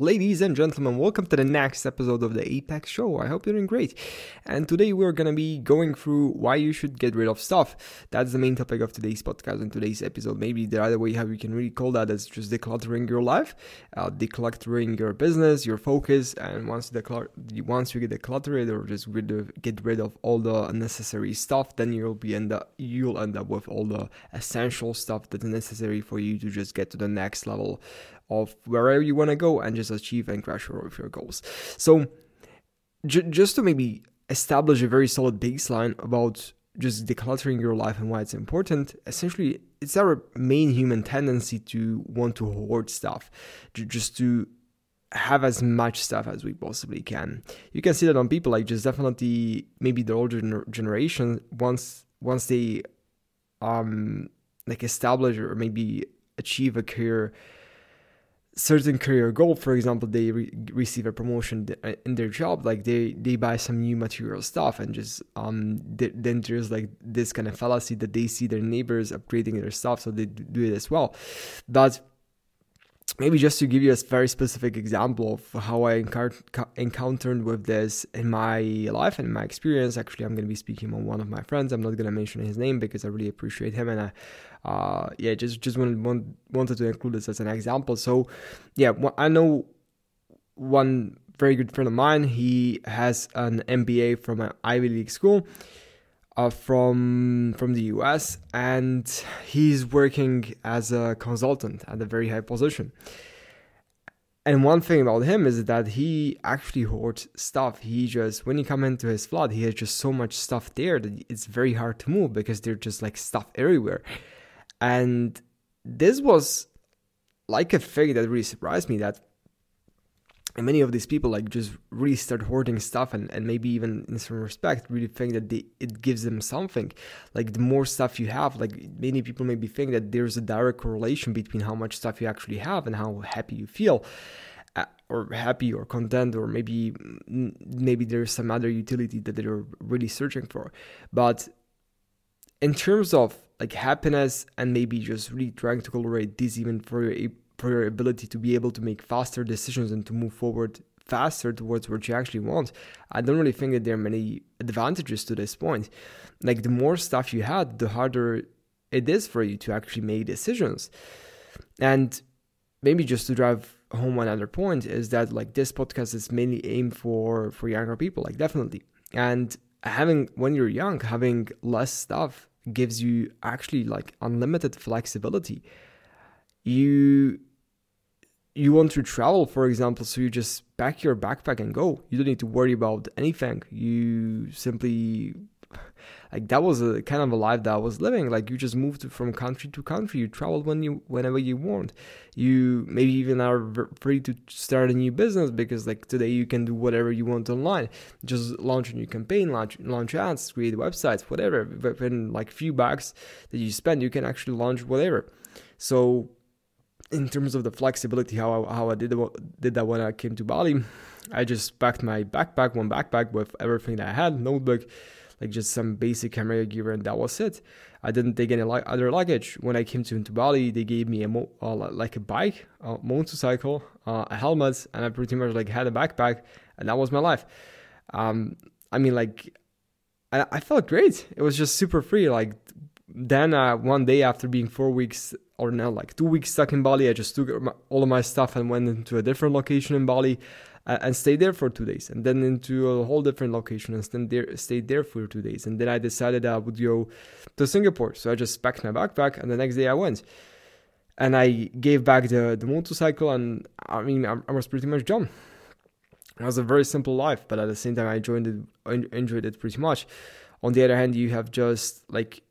Ladies and gentlemen, welcome to the next episode of the Apex Show. I hope you're doing great. And today we're gonna be going through why you should get rid of stuff. That's the main topic of today's podcast and today's episode. Maybe the other way how you can really call that is just decluttering your life, uh, decluttering your business, your focus, and once you once you get decluttered or just rid of, get rid of all the unnecessary stuff, then you'll be end up you'll end up with all the essential stuff that's necessary for you to just get to the next level of wherever you want to go and just achieve and crush all of your goals. So, j- just to maybe establish a very solid baseline about just decluttering your life and why it's important, essentially, it's our main human tendency to want to hoard stuff, just to have as much stuff as we possibly can. You can see that on people like just definitely maybe the older generation once once they um like establish or maybe achieve a career certain career goal for example they re- receive a promotion uh, in their job like they they buy some new material stuff and just um th- then there's like this kind of fallacy that they see their neighbors upgrading their stuff so they do it as well but maybe just to give you a very specific example of how I encountered with this in my life and my experience. Actually, I'm going to be speaking on one of my friends. I'm not going to mention his name because I really appreciate him, and I, uh, yeah, just just wanted wanted to include this as an example. So, yeah, I know one very good friend of mine. He has an MBA from an Ivy League school uh, from from the US, and he's working as a consultant at a very high position. And one thing about him is that he actually hoards stuff. He just when you come into his flat, he has just so much stuff there that it's very hard to move because there's just like stuff everywhere. And this was like a thing that really surprised me that many of these people like just really start hoarding stuff and, and maybe even in some respect really think that they, it gives them something. Like the more stuff you have like many people maybe think that there's a direct correlation between how much stuff you actually have and how happy you feel uh, or happy or content or maybe maybe there's some other utility that they're really searching for. But in terms of like happiness and maybe just really trying to correlate this even for a for your ability to be able to make faster decisions and to move forward faster towards what you actually want. I don't really think that there are many advantages to this point. Like the more stuff you had, the harder it is for you to actually make decisions. And maybe just to drive home another point is that like this podcast is mainly aimed for for younger people, like definitely. And having when you're young, having less stuff gives you actually like unlimited flexibility. You you want to travel, for example, so you just pack your backpack and go. You don't need to worry about anything. You simply like that was a kind of a life that I was living. Like you just moved from country to country. You traveled when you whenever you want. You maybe even are free to start a new business because like today you can do whatever you want online. Just launch a new campaign, launch launch ads, create websites, whatever. Within like few bucks that you spend, you can actually launch whatever. So in terms of the flexibility, how I, how I did did that when I came to Bali, I just packed my backpack, one backpack with everything that I had, notebook, like just some basic camera gear, and that was it. I didn't take any li- other luggage. When I came to into Bali, they gave me a mo- uh, like a bike, a motorcycle, uh, a helmet, and I pretty much like had a backpack, and that was my life. Um, I mean, like, I, I felt great. It was just super free. Like then uh, one day after being four weeks or now like two weeks stuck in Bali, I just took all of my stuff and went into a different location in Bali uh, and stay there for two days, and then into a whole different location and stayed there, there for two days, and then I decided I would go to Singapore. So I just packed my backpack, and the next day I went, and I gave back the the motorcycle, and I mean I, I was pretty much done. It was a very simple life, but at the same time I enjoyed it, enjoyed it pretty much. On the other hand, you have just like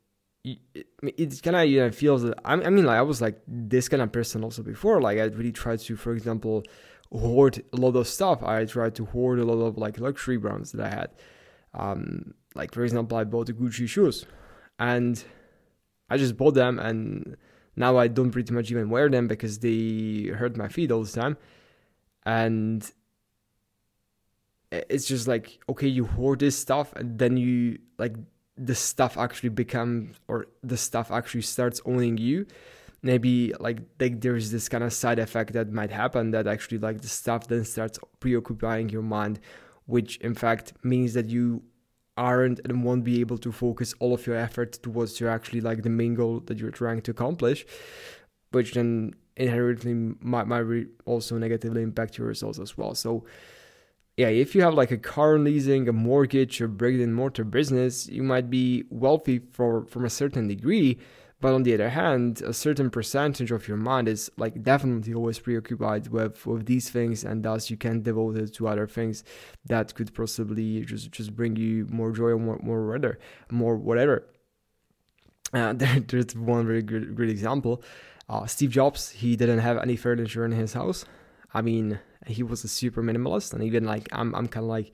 it kind of you know feels that I mean like I was like this kind of person also before. Like I really tried to for example hoard a lot of stuff. I tried to hoard a lot of like luxury brands that I had. Um like for example I bought the Gucci shoes and I just bought them and now I don't pretty much even wear them because they hurt my feet all the time. And it's just like okay you hoard this stuff and then you like the stuff actually becomes or the stuff actually starts owning you. Maybe like, there's this kind of side effect that might happen that actually like the stuff then starts preoccupying your mind which in fact means that you aren't and won't be able to focus all of your effort towards your actually like the main goal that you're trying to accomplish which then inherently might, might also negatively impact your results as well. So yeah if you have like a car leasing a mortgage or brick and mortar business you might be wealthy for from a certain degree but on the other hand, a certain percentage of your mind is like definitely always preoccupied with with these things, and thus you can't devote it to other things that could possibly just just bring you more joy or more more whatever, more whatever. Uh, there, there's one very good example. Uh, Steve Jobs, he didn't have any furniture in his house. I mean, he was a super minimalist, and even like I'm, I'm kind of like,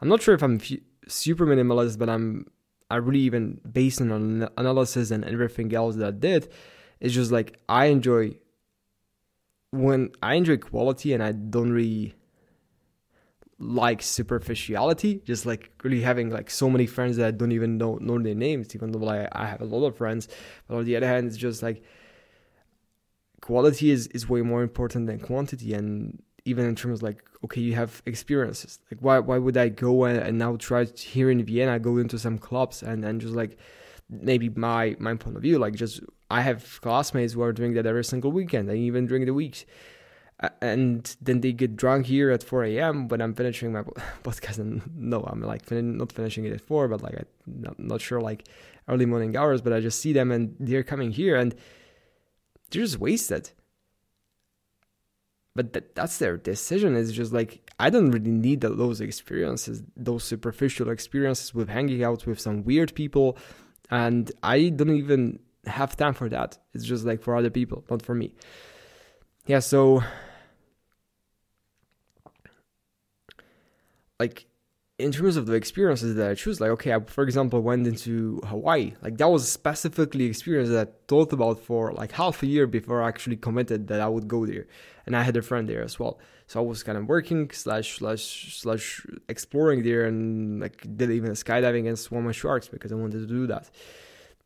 I'm not sure if I'm f- super minimalist, but I'm I really even based on analysis and everything else that I did, it's just like I enjoy when I enjoy quality and I don't really like superficiality, just like really having like so many friends that I don't even know know their names, even though like I have a lot of friends. But on the other hand, it's just like quality is, is way more important than quantity and even in terms like okay you have experiences like why why would i go and, and now try here in vienna go into some clubs and and just like maybe my my point of view like just i have classmates who are doing that every single weekend and even during the weeks and then they get drunk here at 4 a.m. when I'm finishing my podcast. And no, I'm like fin- not finishing it at 4, but like I'm not, not sure like early morning hours. But I just see them and they're coming here and they're just wasted but that, that's their decision it's just like i don't really need the, those experiences those superficial experiences with hanging out with some weird people and i don't even have time for that it's just like for other people not for me yeah so like in terms of the experiences that I choose, like okay, I for example went into Hawaii. Like that was specifically experience that I thought about for like half a year before I actually committed that I would go there. And I had a friend there as well. So I was kind of working slash slash slash exploring there and like did even skydiving and swam with sharks because I wanted to do that.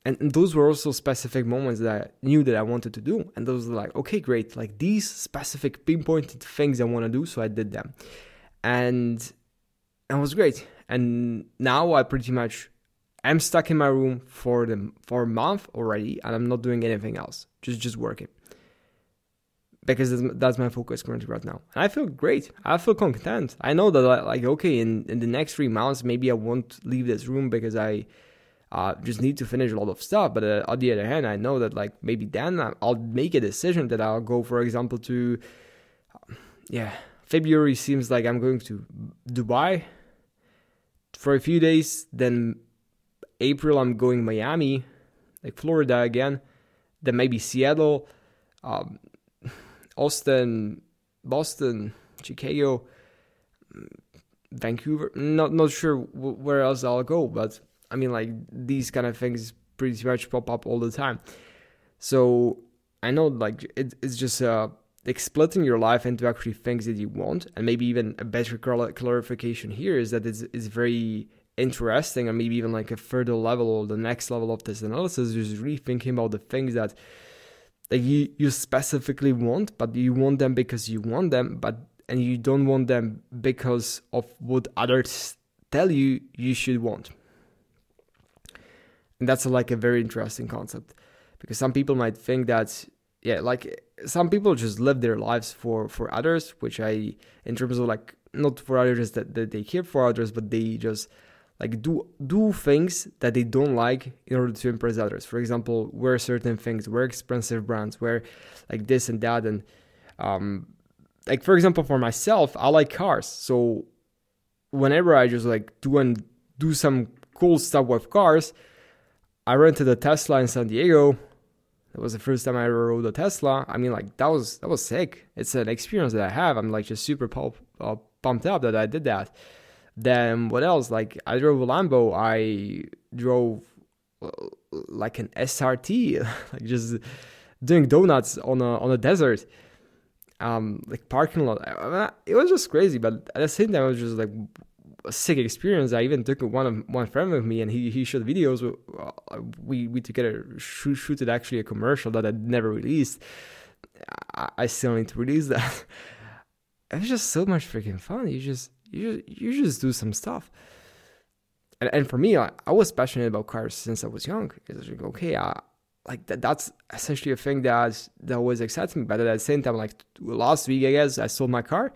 And, those were also specific moments that I knew that I wanted to do. And those were like, okay, great. Like these specific pinpointed things I want to do. So I did them. And it was great. And now I pretty much am stuck in my room for the for a month already, and I'm not doing anything else, just just working. Because that's, my focus currently right now, and I feel great. I feel content. I know that like okay, in in the next three months, maybe I won't leave this room because I uh, just need to finish a lot of stuff. But uh, on the other hand, I know that like maybe then I'll make a decision that I'll go, for example, to yeah, February seems like I'm going to Dubai for a few days. Then April, I'm going Miami, like Florida again. Then maybe Seattle, um, Austin, Boston, Chicago, Vancouver. Not not sure where else I'll go, but I mean like these kind of things pretty much pop up all the time. So I know like it, it's just uh like splitting your life into actually things that you want and maybe even a better clarification here is that it's, it's very interesting and maybe even like a further level or the next level of this analysis is really thinking about the things that that you, you specifically want but you want them because you want them but and you don't want them because of what others tell you you should want. And that's like a very interesting concept because some people might think that yeah like some people just live their lives for for others which i in terms of like not for others that, that they care for others but they just like do do things that they don't like in order to impress others for example wear certain things wear expensive brands wear like this and that and um like for example for myself i like cars so whenever i just like do and do some cool stuff with cars i rented a tesla in san diego that was the first time I ever rode a Tesla. I mean, like that was that was sick. It's an experience that I have. I'm like just super uh, pumped up that I did that. Then what else? Like I drove a Lambo. I drove uh, like an SRT, like just doing donuts on a on a desert. Um, like parking lot. It was just crazy, but at the same time, it was just like, a sick experience. I even took one of one friend with me, and he he shot videos. We we together shoot, shooted actually a commercial that I never released. I, I still need to release that. it was just so much freaking fun. You just you just, you just do some stuff. And, and for me, I, I was passionate about cars since I was young. It's like okay, I, like that, that's essentially a thing that that was exciting me. But at the same time, like last week, I guess I sold my car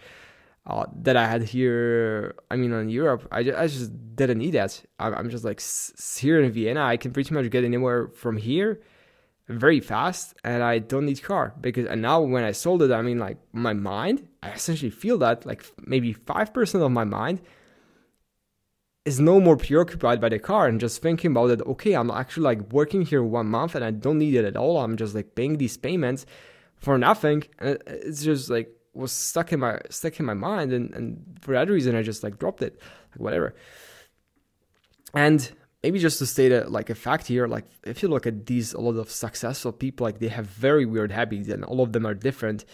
uh, that I had here. I mean, in Europe, I just, I just didn't need that. I'm, I'm just like s- here in Vienna. I can pretty much get anywhere from here very fast, and I don't need car because. And now when I sold it, I mean, like my mind, I essentially feel that like maybe five percent of my mind is no more preoccupied by the car and just thinking about it. Okay, I'm actually like working here one month and I don't need it at all. I'm just like paying these payments for nothing, and it's just like was stuck in my stuck in my mind and, and for that reason I just like dropped it like whatever and maybe just to state a, like a fact here like if you look at these a lot of successful people like they have very weird habits and all of them are different.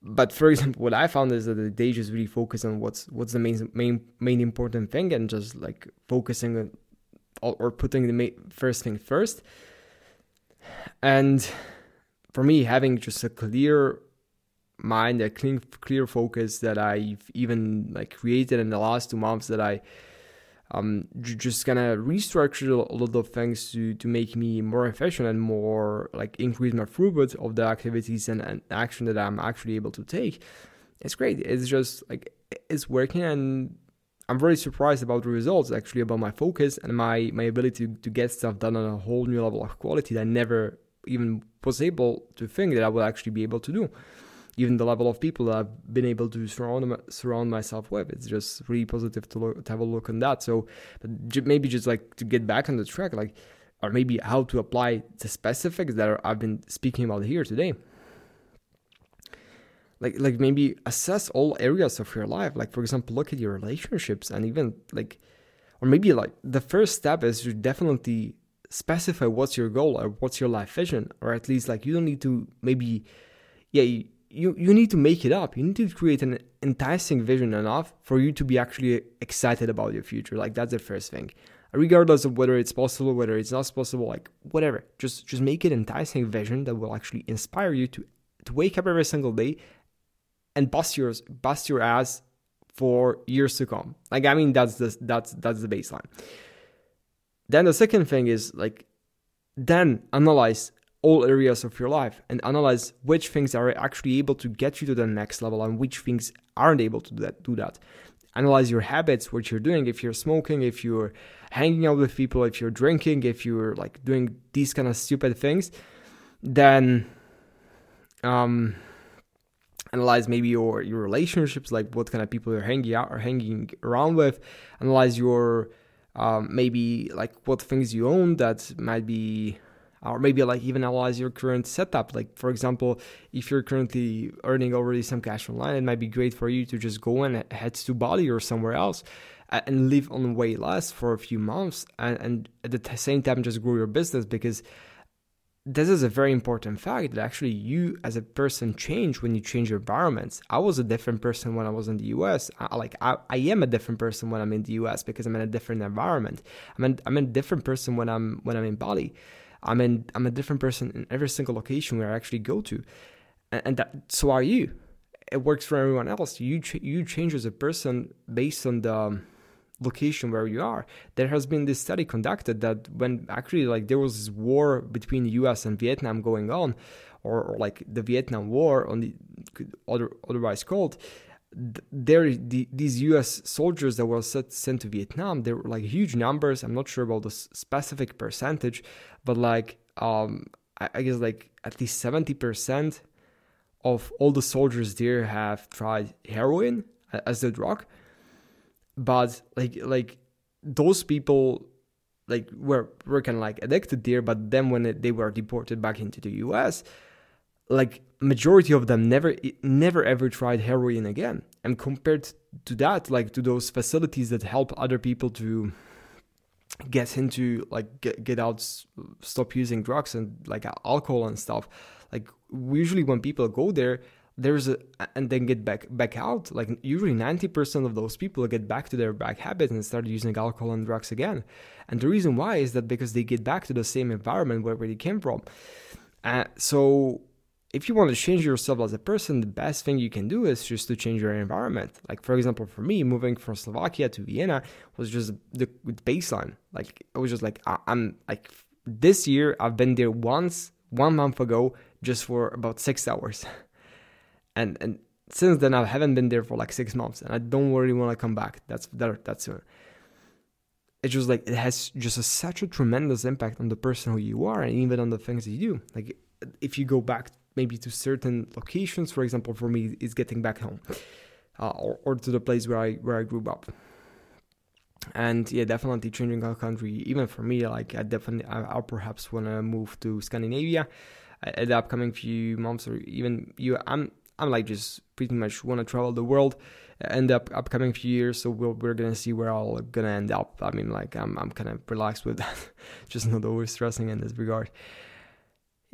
But for example what I found is that they just really focus on what's what's the main main main important thing and just like focusing on or putting the main, first thing first. And for me having just a clear mind, a clean, clear focus that I've even like created in the last two months that I um just gonna restructure a lot of things to to make me more efficient and more like increase my throughput of the activities and, and action that I'm actually able to take. It's great. It's just like it's working and I'm very surprised about the results actually about my focus and my my ability to, to get stuff done on a whole new level of quality that I never even was able to think that I would actually be able to do even the level of people that I've been able to surround surround myself with. It's just really positive to, look, to have a look on that. So maybe just like to get back on the track, like or maybe how to apply the specifics that are, I've been speaking about here today. Like like maybe assess all areas of your life. Like for example, look at your relationships and even like, or maybe like the first step is to definitely specify what's your goal or what's your life vision, or at least like you don't need to maybe yeah you you need to make it up. You need to create an enticing vision enough for you to be actually excited about your future. Like that's the first thing. Regardless of whether it's possible, whether it's not possible, like whatever. Just just make it enticing vision that will actually inspire you to to wake up every single day and bust your bust your ass for years to come. Like I mean that's the that's that's the baseline. Then the second thing is like then analyze all areas of your life and analyze which things are actually able to get you to the next level and which things aren't able to do that. Analyze your habits, what you're doing. If you're smoking, if you're hanging out with people, if you're drinking, if you're like doing these kind of stupid things, then um, analyze maybe your your relationships, like what kind of people you're hanging out or hanging around with. Analyze your um, maybe like what things you own that might be or maybe like even analyze your current setup. Like for example, if you're currently earning already some cash online, it might be great for you to just go and head to Bali or somewhere else and live on way less for a few months and, and at the same time just grow your business because this is a very important fact that actually you as a person change when you change your environments. I was a different person when I was in the US. I, like I, I am a different person when I'm in the US because I'm in a different environment. I'm in, I'm a different person when I'm when I'm in Bali. I'm in I'm a different person in every single location where I actually go to, and, and that so are you. It works for everyone else. You ch- you change as a person based on the um, location where you are. There has been this study conducted that when actually like there was this war between the U.S. and Vietnam going on, or, or like the Vietnam War on the other otherwise called, there the, these U.S. soldiers that were sent to Vietnam, there were like huge numbers. I'm not sure about the specific percentage, but like um, I, I guess like at least seventy percent of all the soldiers there have tried heroin as the drug, but like like those people like were were kind of like addicted there. But then when they were deported back into the U.S like majority of them never never ever tried heroin again. And compared to that like to those facilities that help other people to get into like get, get out stop using drugs and like alcohol and stuff like usually when people go there there's a and then get back back out like usually 90% of those people get back to their bad habits and start using alcohol and drugs again. And the reason why is that because they get back to the same environment where they came from. Uh, so if you want to change yourself as a person the best thing you can do is just to change your environment like for example for me moving from slovakia to vienna was just the baseline like it was just like i'm like this year i've been there once one month ago just for about six hours and and since then I haven't been there for like six months, and I don't really want to come back. That's that that's soon. It's just like it has just a, such a tremendous impact on the person who you are, and even on the things you do. Like if you go back maybe to certain locations, for example, for me, is getting back home, uh, or or to the place where I where I grew up. And yeah, definitely changing our country. Even for me, like I definitely, I, I'll perhaps want to move to Scandinavia in uh, the upcoming few months, or even you. I'm I'm like just pretty much want to travel the world in the up, upcoming few years. So we'll, we're gonna see where I'll gonna end up. I mean, like I'm I'm kind of relaxed with that, just not over stressing in this regard.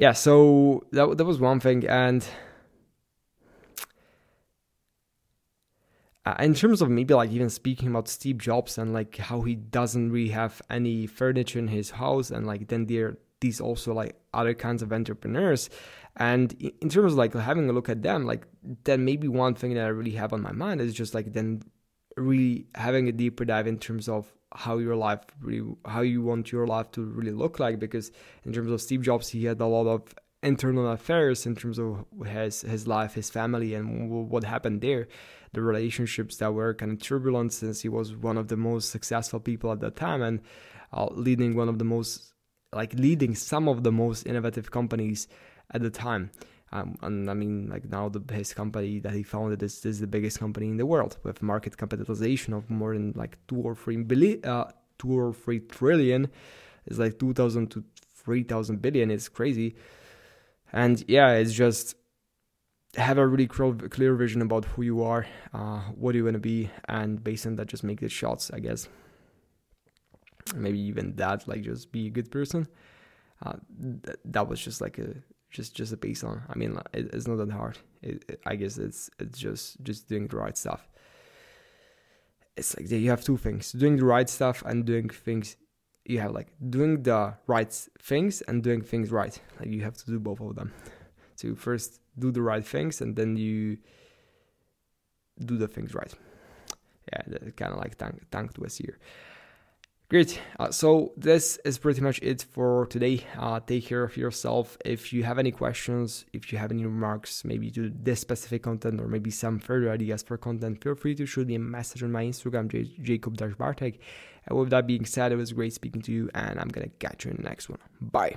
Yeah, so that that was one thing, and in terms of maybe like even speaking about Steve Jobs and like how he doesn't really have any furniture in his house, and like then there these also like other kinds of entrepreneurs and in terms of like having a look at them, like then maybe one thing that I really have on my mind is just like then really having a deeper dive in terms of how your life really how you want your life to really look like because in terms of Steve Jobs he had a lot of internal affairs in terms of his his life his family and what happened there the relationships that were kind of turbulent since he was one of the most successful people at that time and uh, leading one of the most like leading some of the most innovative companies at the time. Um, and I mean, like now the his company that he founded is, is the biggest company in the world with market capitalization of more than like two or three billion, uh, two or three trillion. It's like two thousand to three thousand billion. It's crazy, and yeah, it's just have a really clear vision about who you are, uh, what you want to be, and based on that, just make the shots. I guess maybe even that, like just be a good person. Uh, th- that was just like a just just a baseline. I mean, it, it's not that hard. It, it, I guess it's it's just just doing the right stuff. It's like you have two things: doing the right stuff and doing things. You have like doing the right things and doing things right. Like you have to do both of them. So first do the right things and then you do the things right. Yeah, kind of like tank tank twist here. Great. Uh, so this is pretty much it for today. Uh, take care of yourself. If you have any questions, if you have any remarks, maybe to this specific content or maybe some further ideas for content, feel free to shoot me a message on my Instagram, J- Jacob Bartek. And with that being said, it was great speaking to you, and I'm gonna catch you in the next one. Bye.